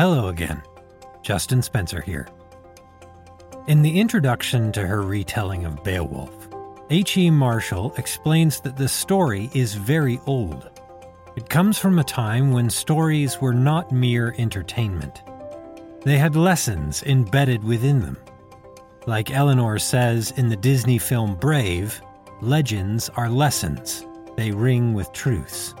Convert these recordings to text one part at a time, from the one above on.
Hello again. Justin Spencer here. In the introduction to her retelling of Beowulf, H.E. Marshall explains that the story is very old. It comes from a time when stories were not mere entertainment. They had lessons embedded within them. Like Elinor says in the Disney film Brave, legends are lessons, they ring with truths.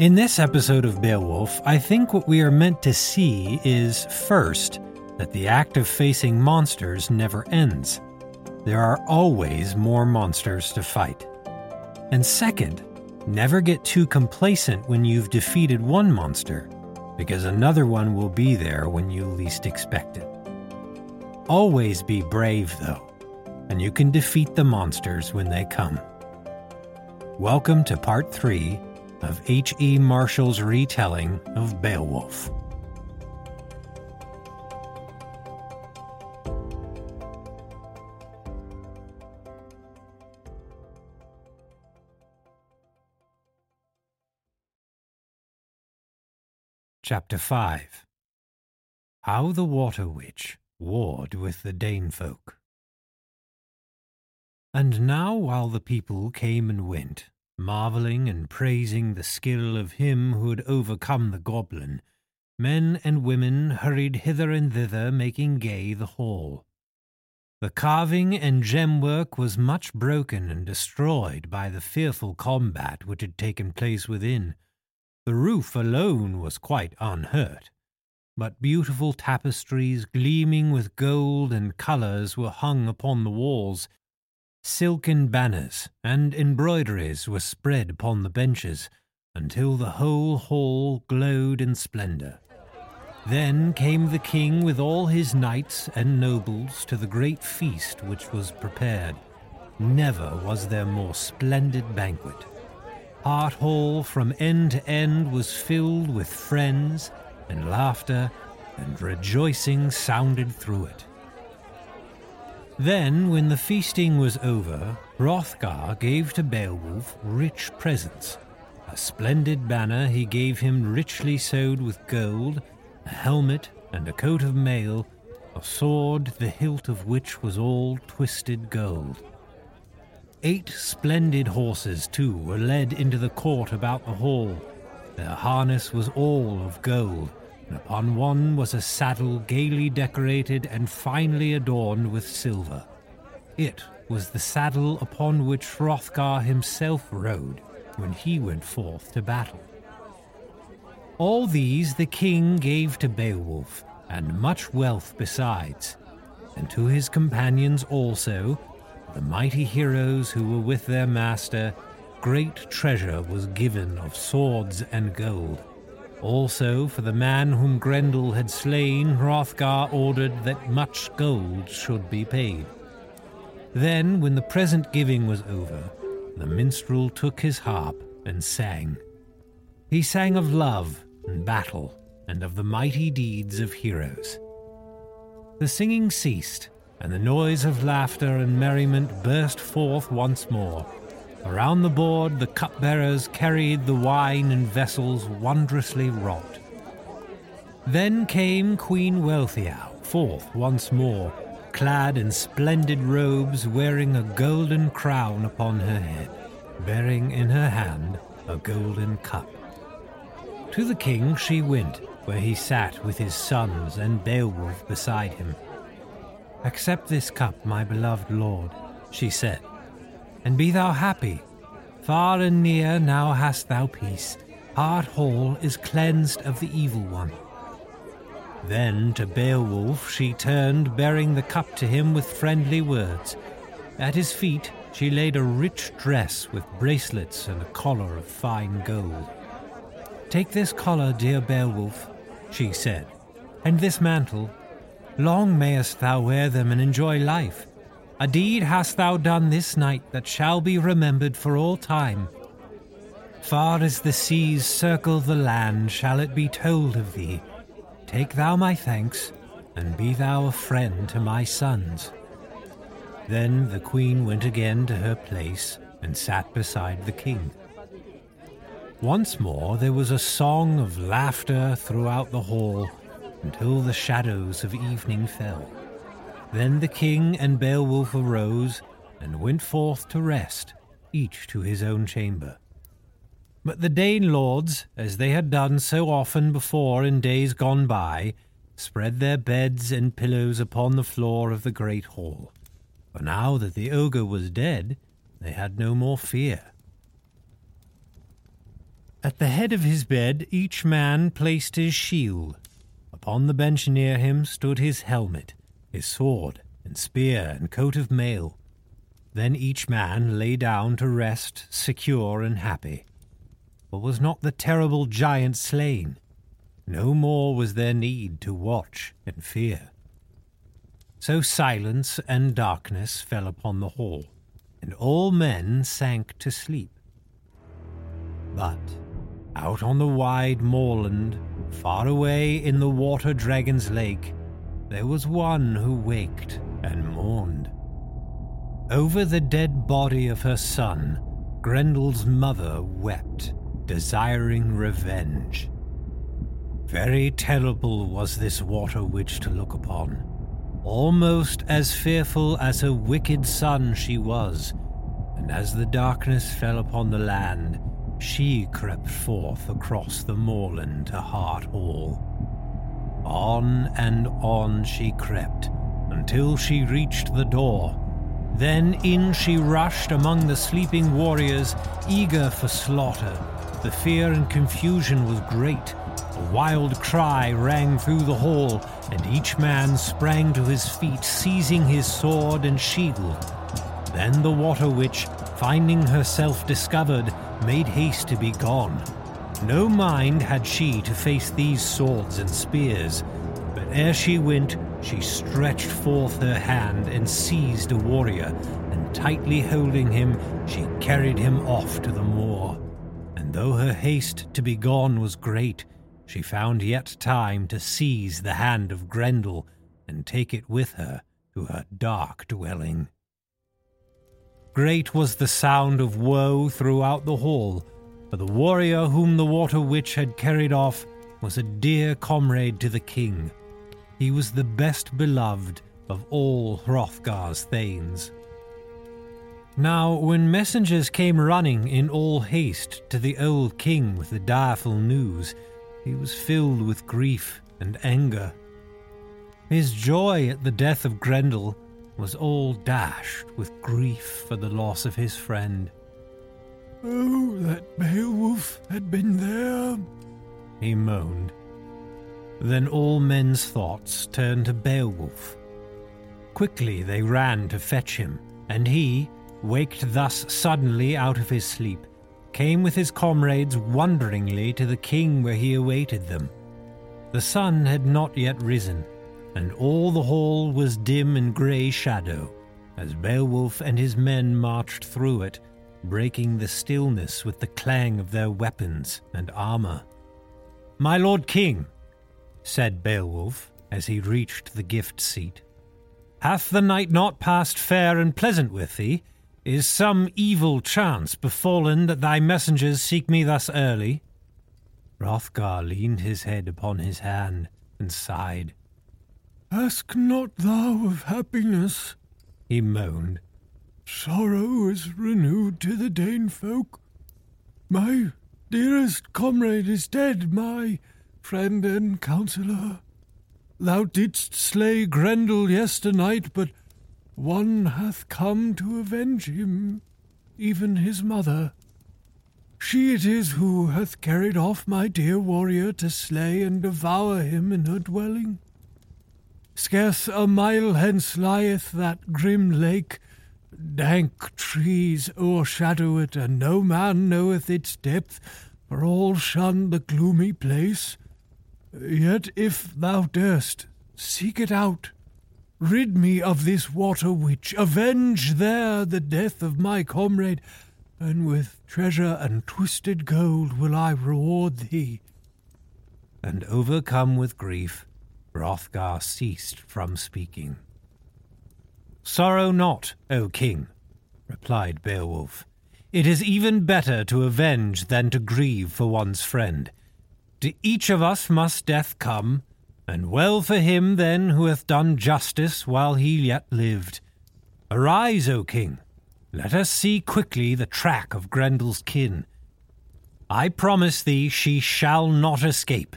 In this episode of Beowulf, I think what we are meant to see is first, that the act of facing monsters never ends. There are always more monsters to fight. And second, never get too complacent when you've defeated one monster, because another one will be there when you least expect it. Always be brave, though, and you can defeat the monsters when they come. Welcome to part 3 of H.E. Marshall's retelling of Beowulf. Chapter 5 How the Water Witch Warred with the Dane folk. And now, while the people came and went, marvelling and praising the skill of him who had overcome the goblin, men and women hurried hither and thither, making gay the hall. The carving and gem work was much broken and destroyed by the fearful combat which had taken place within. The roof alone was quite unhurt, but beautiful tapestries gleaming with gold and colours were hung upon the walls, Silken banners and embroideries were spread upon the benches until the whole hall glowed in splendour. Then came the king with all his knights and nobles to the great feast which was prepared. Never was there more splendid banquet. Hart Hall from end to end was filled with friends, and laughter and rejoicing sounded through it. Then, when the feasting was over, Hrothgar gave to Beowulf rich presents. A splendid banner he gave him richly sewed with gold, a helmet and a coat of mail, a sword the hilt of which was all twisted gold. Eight splendid horses, too, were led into the court about the hall. Their harness was all of gold, upon one was a saddle gaily decorated and finely adorned with silver. It was the saddle upon which Hrothgar himself rode when he went forth to battle. All these the king gave to Beowulf, and much wealth besides, and to his companions also, the mighty heroes who were with their master, great treasure was given of swords and gold also, for the man whom Grendel had slain, Hrothgar ordered that much gold should be paid. Then, when the present giving was over, the minstrel took his harp and sang. He sang of love and battle and of the mighty deeds of heroes. The singing ceased, and the noise of laughter and merriment burst forth once more Around the board, the cupbearers carried the wine in vessels wondrously wrought. Then came Queen Wealhtheow forth once more, clad in splendid robes, wearing a golden crown upon her head, bearing in her hand a golden cup. To the king she went, where he sat with his sons and Beowulf beside him. Accept this cup, my beloved lord, she said and be thou happy. Far and near now hast thou peace. Hart Hall is cleansed of the evil one. Then to Beowulf she turned, bearing the cup to him with friendly words. At his feet she laid a rich dress with bracelets and a collar of fine gold. Take this collar, dear Beowulf, she said, and this mantle. Long mayest thou wear them and enjoy life. A deed hast thou done this night that shall be remembered for all time. Far as the seas circle the land shall it be told of thee. Take thou my thanks, and be thou a friend to my sons. Then the queen went again to her place and sat beside the king. Once more there was a song of laughter throughout the hall until the shadows of evening fell. Then the king and Beowulf arose and went forth to rest, each to his own chamber. But the Dane lords, as they had done so often before in days gone by, spread their beds and pillows upon the floor of the great hall. For now that the ogre was dead, they had no more fear. At the head of his bed each man placed his shield. Upon the bench near him stood his helmet, his sword, and spear, and coat of mail. Then each man lay down to rest, secure and happy. For was not the terrible giant slain? No more was there need to watch and fear. So silence and darkness fell upon the hall, and all men sank to sleep. But out on the wide moorland, far away in the water dragon's lake, there was one who waked and mourned. Over the dead body of her son, Grendel's mother wept, desiring revenge. Very terrible was this water witch to look upon. Almost as fearful as her wicked son she was, and as the darkness fell upon the land, she crept forth across the moorland to Hart Hall. On and on she crept until she reached the door. Then in she rushed among the sleeping warriors, eager for slaughter. The fear and confusion was great. A wild cry rang through the hall, and each man sprang to his feet, seizing his sword and shield. Then the Water Witch, finding herself discovered, made haste to be gone. No mind had she to face these swords and spears, but ere she went, she stretched forth her hand and seized a warrior, and tightly holding him, she carried him off to the moor. And though her haste to be gone was great, she found yet time to seize the hand of Grendel and take it with her to her dark dwelling. Great was the sound of woe throughout the hall, for the warrior whom the Water Witch had carried off was a dear comrade to the king. He was the best beloved of all Hrothgar's thanes. Now, when messengers came running in all haste to the old king with the direful news, he was filled with grief and anger. His joy at the death of Grendel was all dashed with grief for the loss of his friend. Oh, that Beowulf had been there, he moaned. Then all men's thoughts turned to Beowulf. Quickly they ran to fetch him, and he, waked thus suddenly out of his sleep, came with his comrades wonderingly to the king where he awaited them. The sun had not yet risen, and all the hall was dim in grey shadow, as Beowulf and his men marched through it, breaking the stillness with the clang of their weapons and armor. My lord king, said Beowulf as he reached the gift seat, hath the night not passed fair and pleasant with thee? Is some evil chance befallen that thy messengers seek me thus early? Hrothgar leaned his head upon his hand and sighed. Ask not thou of happiness, he moaned. Sorrow is renewed to the Dane folk. My dearest comrade is dead, my friend and counsellor. Thou didst slay Grendel yesternight, but one hath come to avenge him, even his mother. She it is who hath carried off my dear warrior to slay and devour him in her dwelling. Scarce a mile hence lieth that grim lake. Dank trees o'ershadow it, and no man knoweth its depth, for all shun the gloomy place. Yet if thou durst, seek it out. Rid me of this water witch, avenge there the death of my comrade, and with treasure and twisted gold will I reward thee. And overcome with grief, Hrothgar ceased from speaking. Sorrow not, O king, replied Beowulf. it is even better to avenge than to grieve for one's friend. To each of us must death come, and well for him then who hath done justice while he yet lived. Arise, O king, let us see quickly the track of Grendel's kin. I promise thee she shall not escape.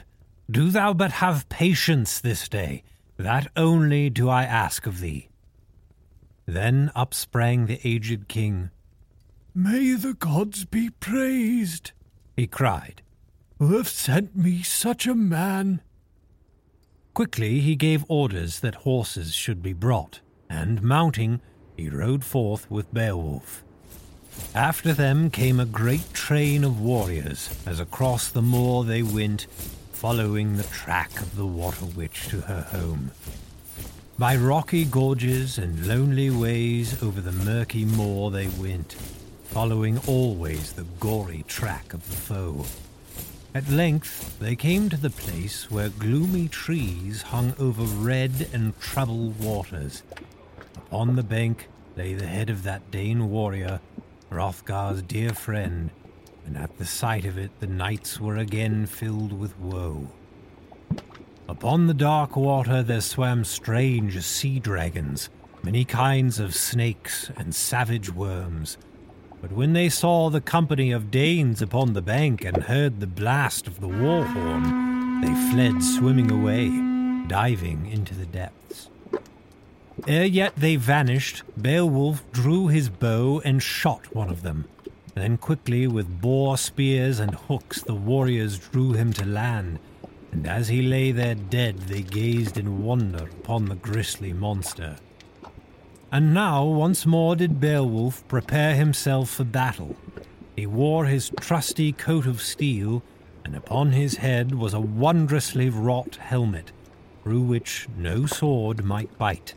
Do thou but have patience this day, that only do I ask of thee. Then up sprang the aged king. May the gods be praised, he cried, who have sent me such a man. Quickly he gave orders that horses should be brought, and mounting, he rode forth with Beowulf. After them came a great train of warriors, as across the moor they went, following the track of the Water Witch to her home. By rocky gorges and lonely ways over the murky moor they went, following always the gory track of the foe. At length they came to the place where gloomy trees hung over red and troubled waters. Upon the bank lay the head of that Dane warrior, Hrothgar's dear friend, and at the sight of it the knights were again filled with woe. Upon the dark water there swam strange sea dragons, many kinds of snakes and savage worms. But when they saw the company of Danes upon the bank and heard the blast of the war horn, they fled swimming away, diving into the depths. Ere yet they vanished, Beowulf drew his bow and shot one of them. Then quickly with boar spears and hooks the warriors drew him to land, and as he lay there dead they gazed in wonder upon the grisly monster. And now once more did Beowulf prepare himself for battle. He wore his trusty coat of steel, and upon his head was a wondrously wrought helmet, through which no sword might bite.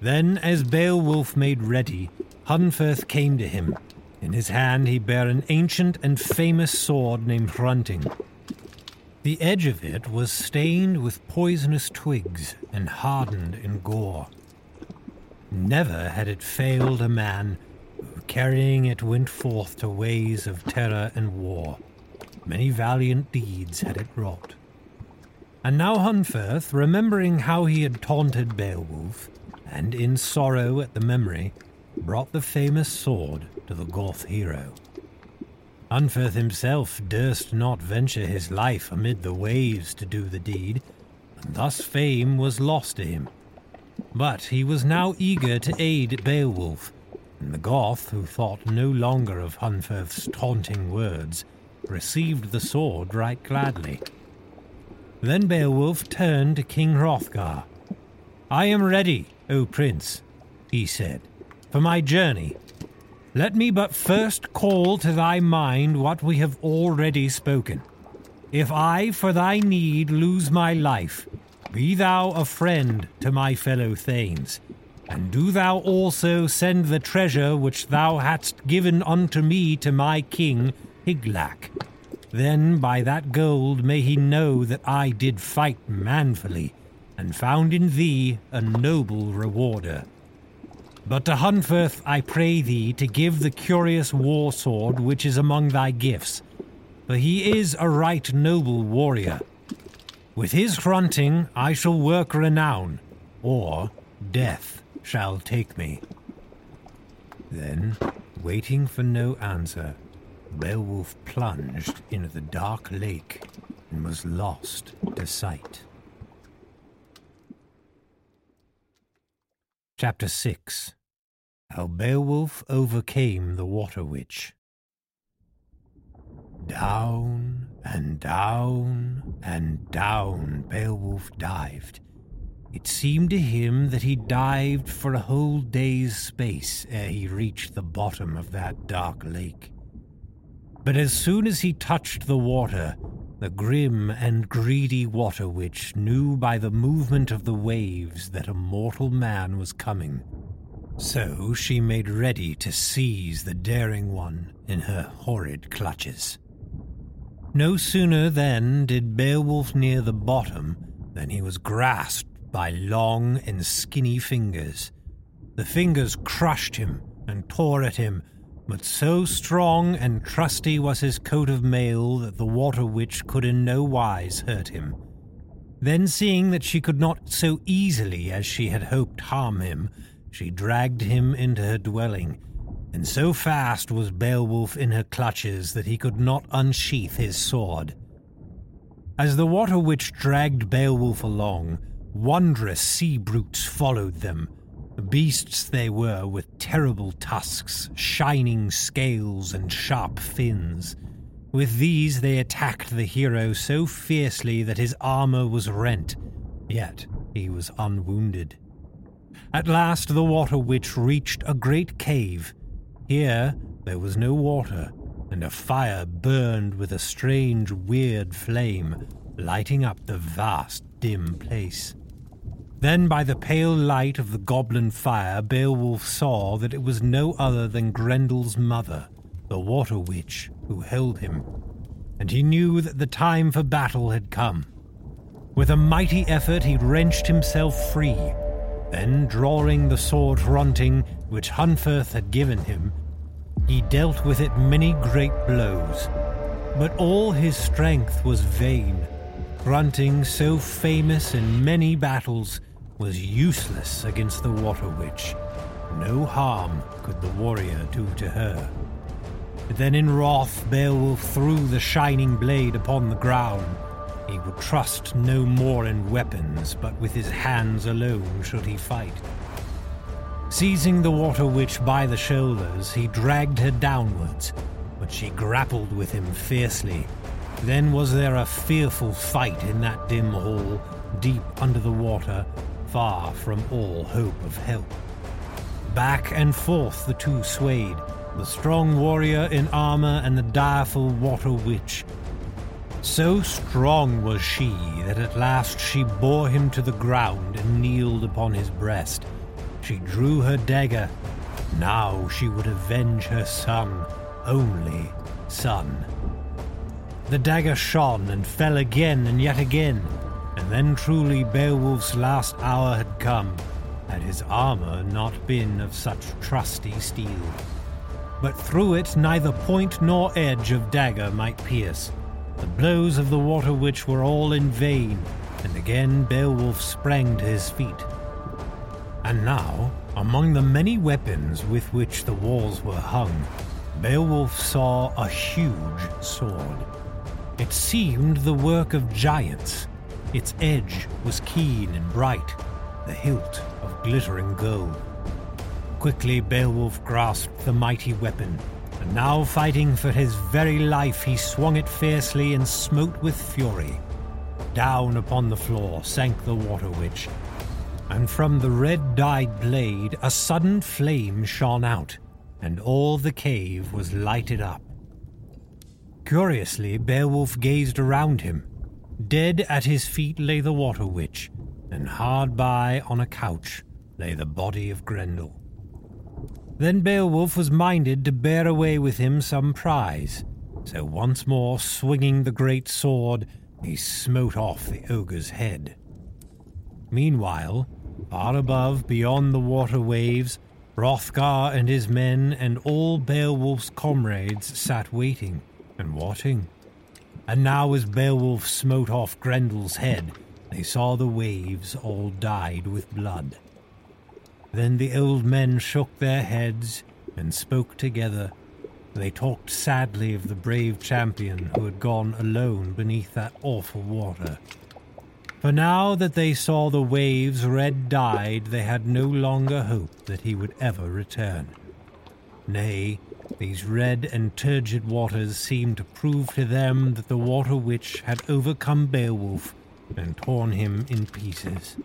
Then, as Beowulf made ready, Hunferth came to him. In his hand he bare an ancient and famous sword named Hrunting. The edge of it was stained with poisonous twigs and hardened in gore. Never had it failed a man who carrying it went forth to ways of terror and war. Many valiant deeds had it wrought. And now Hunferth, remembering how he had taunted Beowulf, and in sorrow at the memory, brought the famous sword to the Goth hero. Hunferth himself durst not venture his life amid the waves to do the deed, and thus fame was lost to him. But he was now eager to aid Beowulf, and the Goth, who thought no longer of Hunferth's taunting words, received the sword right gladly. Then Beowulf turned to King Hrothgar. I am ready, O prince, he said, for my journey. Let me but first call to thy mind what we have already spoken. If I for thy need lose my life, be thou a friend to my fellow thanes, and do thou also send the treasure which thou hadst given unto me to my king, Hygelac. Then by that gold may he know that I did fight manfully, and found in thee a noble rewarder. But to Hunferth I pray thee to give the curious war sword which is among thy gifts, for he is a right noble warrior. With his Hrunting I shall work renown, or death shall take me. Then, waiting for no answer, Beowulf plunged into the dark lake and was lost to sight. Chapter 6 How Beowulf Overcame the Water Witch. Down and down and down Beowulf dived. It seemed to him that he dived for a whole day's space ere he reached the bottom of that dark lake. But as soon as he touched the water, the grim and greedy water witch knew by the movement of the waves that a mortal man was coming. So she made ready to seize the daring one in her horrid clutches. No sooner then did Beowulf near the bottom than he was grasped by long and skinny fingers. The fingers crushed him and tore at him, but so strong and trusty was his coat of mail that the water witch could in no wise hurt him. Then, seeing that she could not so easily as she had hoped harm him, she dragged him into her dwelling, and so fast was Beowulf in her clutches that he could not unsheath his sword. As the water witch dragged Beowulf along, wondrous sea brutes followed them. Beasts they were with terrible tusks, shining scales, and sharp fins. With these they attacked the hero so fiercely that his armor was rent, yet he was unwounded. At last the water witch reached a great cave. Here there was no water, and a fire burned with a strange, weird flame, lighting up the vast, dim place. Then, by the pale light of the goblin fire, Beowulf saw that it was no other than Grendel's mother, the water witch, who held him, and he knew that the time for battle had come. With a mighty effort, he wrenched himself free. Then, drawing the sword Hrunting, which Hunferth had given him, he dealt with it many great blows, but all his strength was vain. Hrunting, so famous in many battles, was useless against the Water Witch. No harm could the warrior do to her. Then in wrath, Beowulf threw the shining blade upon the ground. He would trust no more in weapons, but with his hands alone should he fight. Seizing the water witch by the shoulders, he dragged her downwards, but she grappled with him fiercely. Then was there a fearful fight in that dim hall, deep under the water, far from all hope of help. Back and forth the two swayed, the strong warrior in armor and the direful water witch. So strong was she that at last she bore him to the ground and kneeled upon his breast. She drew her dagger. Now she would avenge her son, only son. The dagger shone and fell again and yet again, and then truly Beowulf's last hour had come, had his armor not been of such trusty steel. But through it neither point nor edge of dagger might pierce. The blows of the water witch were all in vain, and again Beowulf sprang to his feet. And now, among the many weapons with which the walls were hung, Beowulf saw a huge sword. It seemed the work of giants. Its edge was keen and bright, the hilt of glittering gold. Quickly Beowulf grasped the mighty weapon, and now fighting for his very life, he swung it fiercely and smote with fury. Down upon the floor sank the water witch, and from the red dyed blade a sudden flame shone out, and all the cave was lighted up. Curiously, Beowulf gazed around him. Dead at his feet lay the water witch, and hard by on a couch lay the body of Grendel. Then Beowulf was minded to bear away with him some prize, so once more swinging the great sword, he smote off the ogre's head. Meanwhile, far above, beyond the water waves, Hrothgar and his men and all Beowulf's comrades sat waiting and watching. And now, as Beowulf smote off Grendel's head, they saw the waves all dyed with blood. Then the old men shook their heads and spoke together. They talked sadly of the brave champion who had gone alone beneath that awful water. For now that they saw the waves red dyed, they had no longer hope that he would ever return. Nay, these red and turgid waters seemed to prove to them that the water witch had overcome Beowulf and torn him in pieces.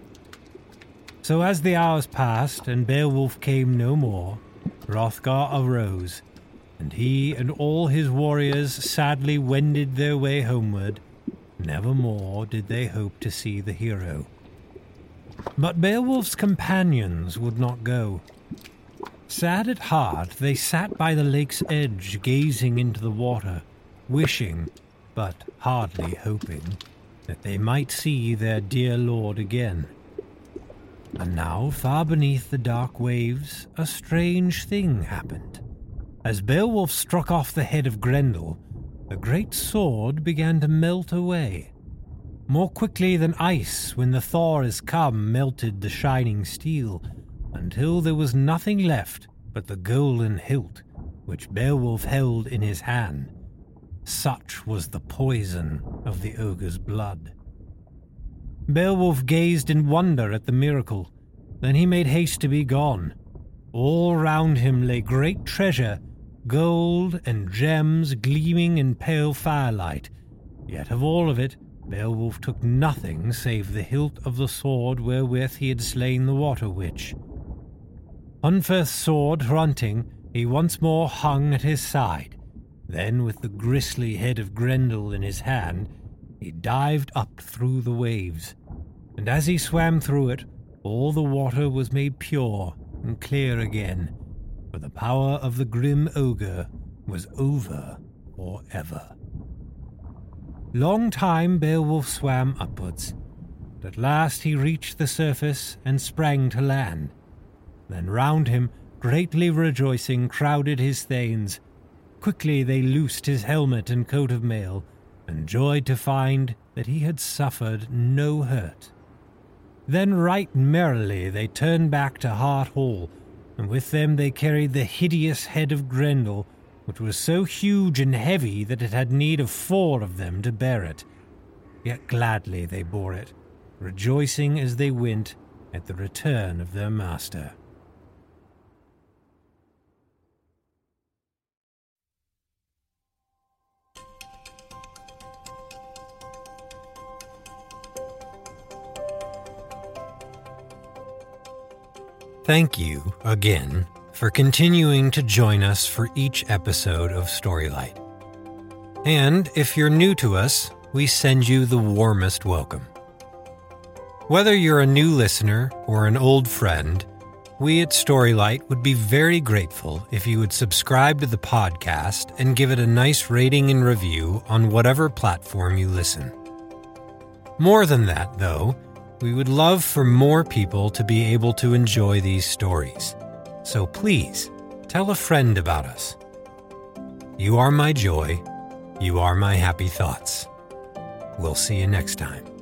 So as the hours passed and Beowulf came no more, Hrothgar arose, and he and all his warriors sadly wended their way homeward. Never more did they hope to see the hero. But Beowulf's companions would not go. Sad at heart, they sat by the lake's edge, gazing into the water, wishing, but hardly hoping, that they might see their dear lord again. And now, far beneath the dark waves, a strange thing happened. As Beowulf struck off the head of Grendel, the great sword began to melt away. More quickly than ice, when the thaw is come, melted the shining steel, until there was nothing left but the golden hilt which Beowulf held in his hand. Such was the poison of the ogre's blood. Beowulf gazed in wonder at the miracle. Then he made haste to be gone. All round him lay great treasure, gold and gems gleaming in pale firelight. Yet of all of it, Beowulf took nothing save the hilt of the sword wherewith he had slain the water witch. Unferth's sword Hrunting, he once more hung at his side. Then, with the grisly head of Grendel in his hand, he dived up through the waves, and as he swam through it, all the water was made pure and clear again, for the power of the grim ogre was over for ever. Long time Beowulf swam upwards. At last he reached the surface and sprang to land. Then round him, greatly rejoicing, crowded his thanes. Quickly they loosed his helmet and coat of mail, and joyed to find that he had suffered no hurt. Then right merrily they turned back to Hart Hall, and with them they carried the hideous head of Grendel, which was so huge and heavy that it had need of four of them to bear it. Yet gladly they bore it, rejoicing as they went at the return of their master. Thank you again for continuing to join us for each episode of Storylight. And if you're new to us, we send you the warmest welcome. Whether you're a new listener or an old friend, we at Storylight would be very grateful if you would subscribe to the podcast and give it a nice rating and review on whatever platform you listen. More than that, though, we would love for more people to be able to enjoy these stories. So please, tell a friend about us. You are my joy. You are my happy thoughts. We'll see you next time.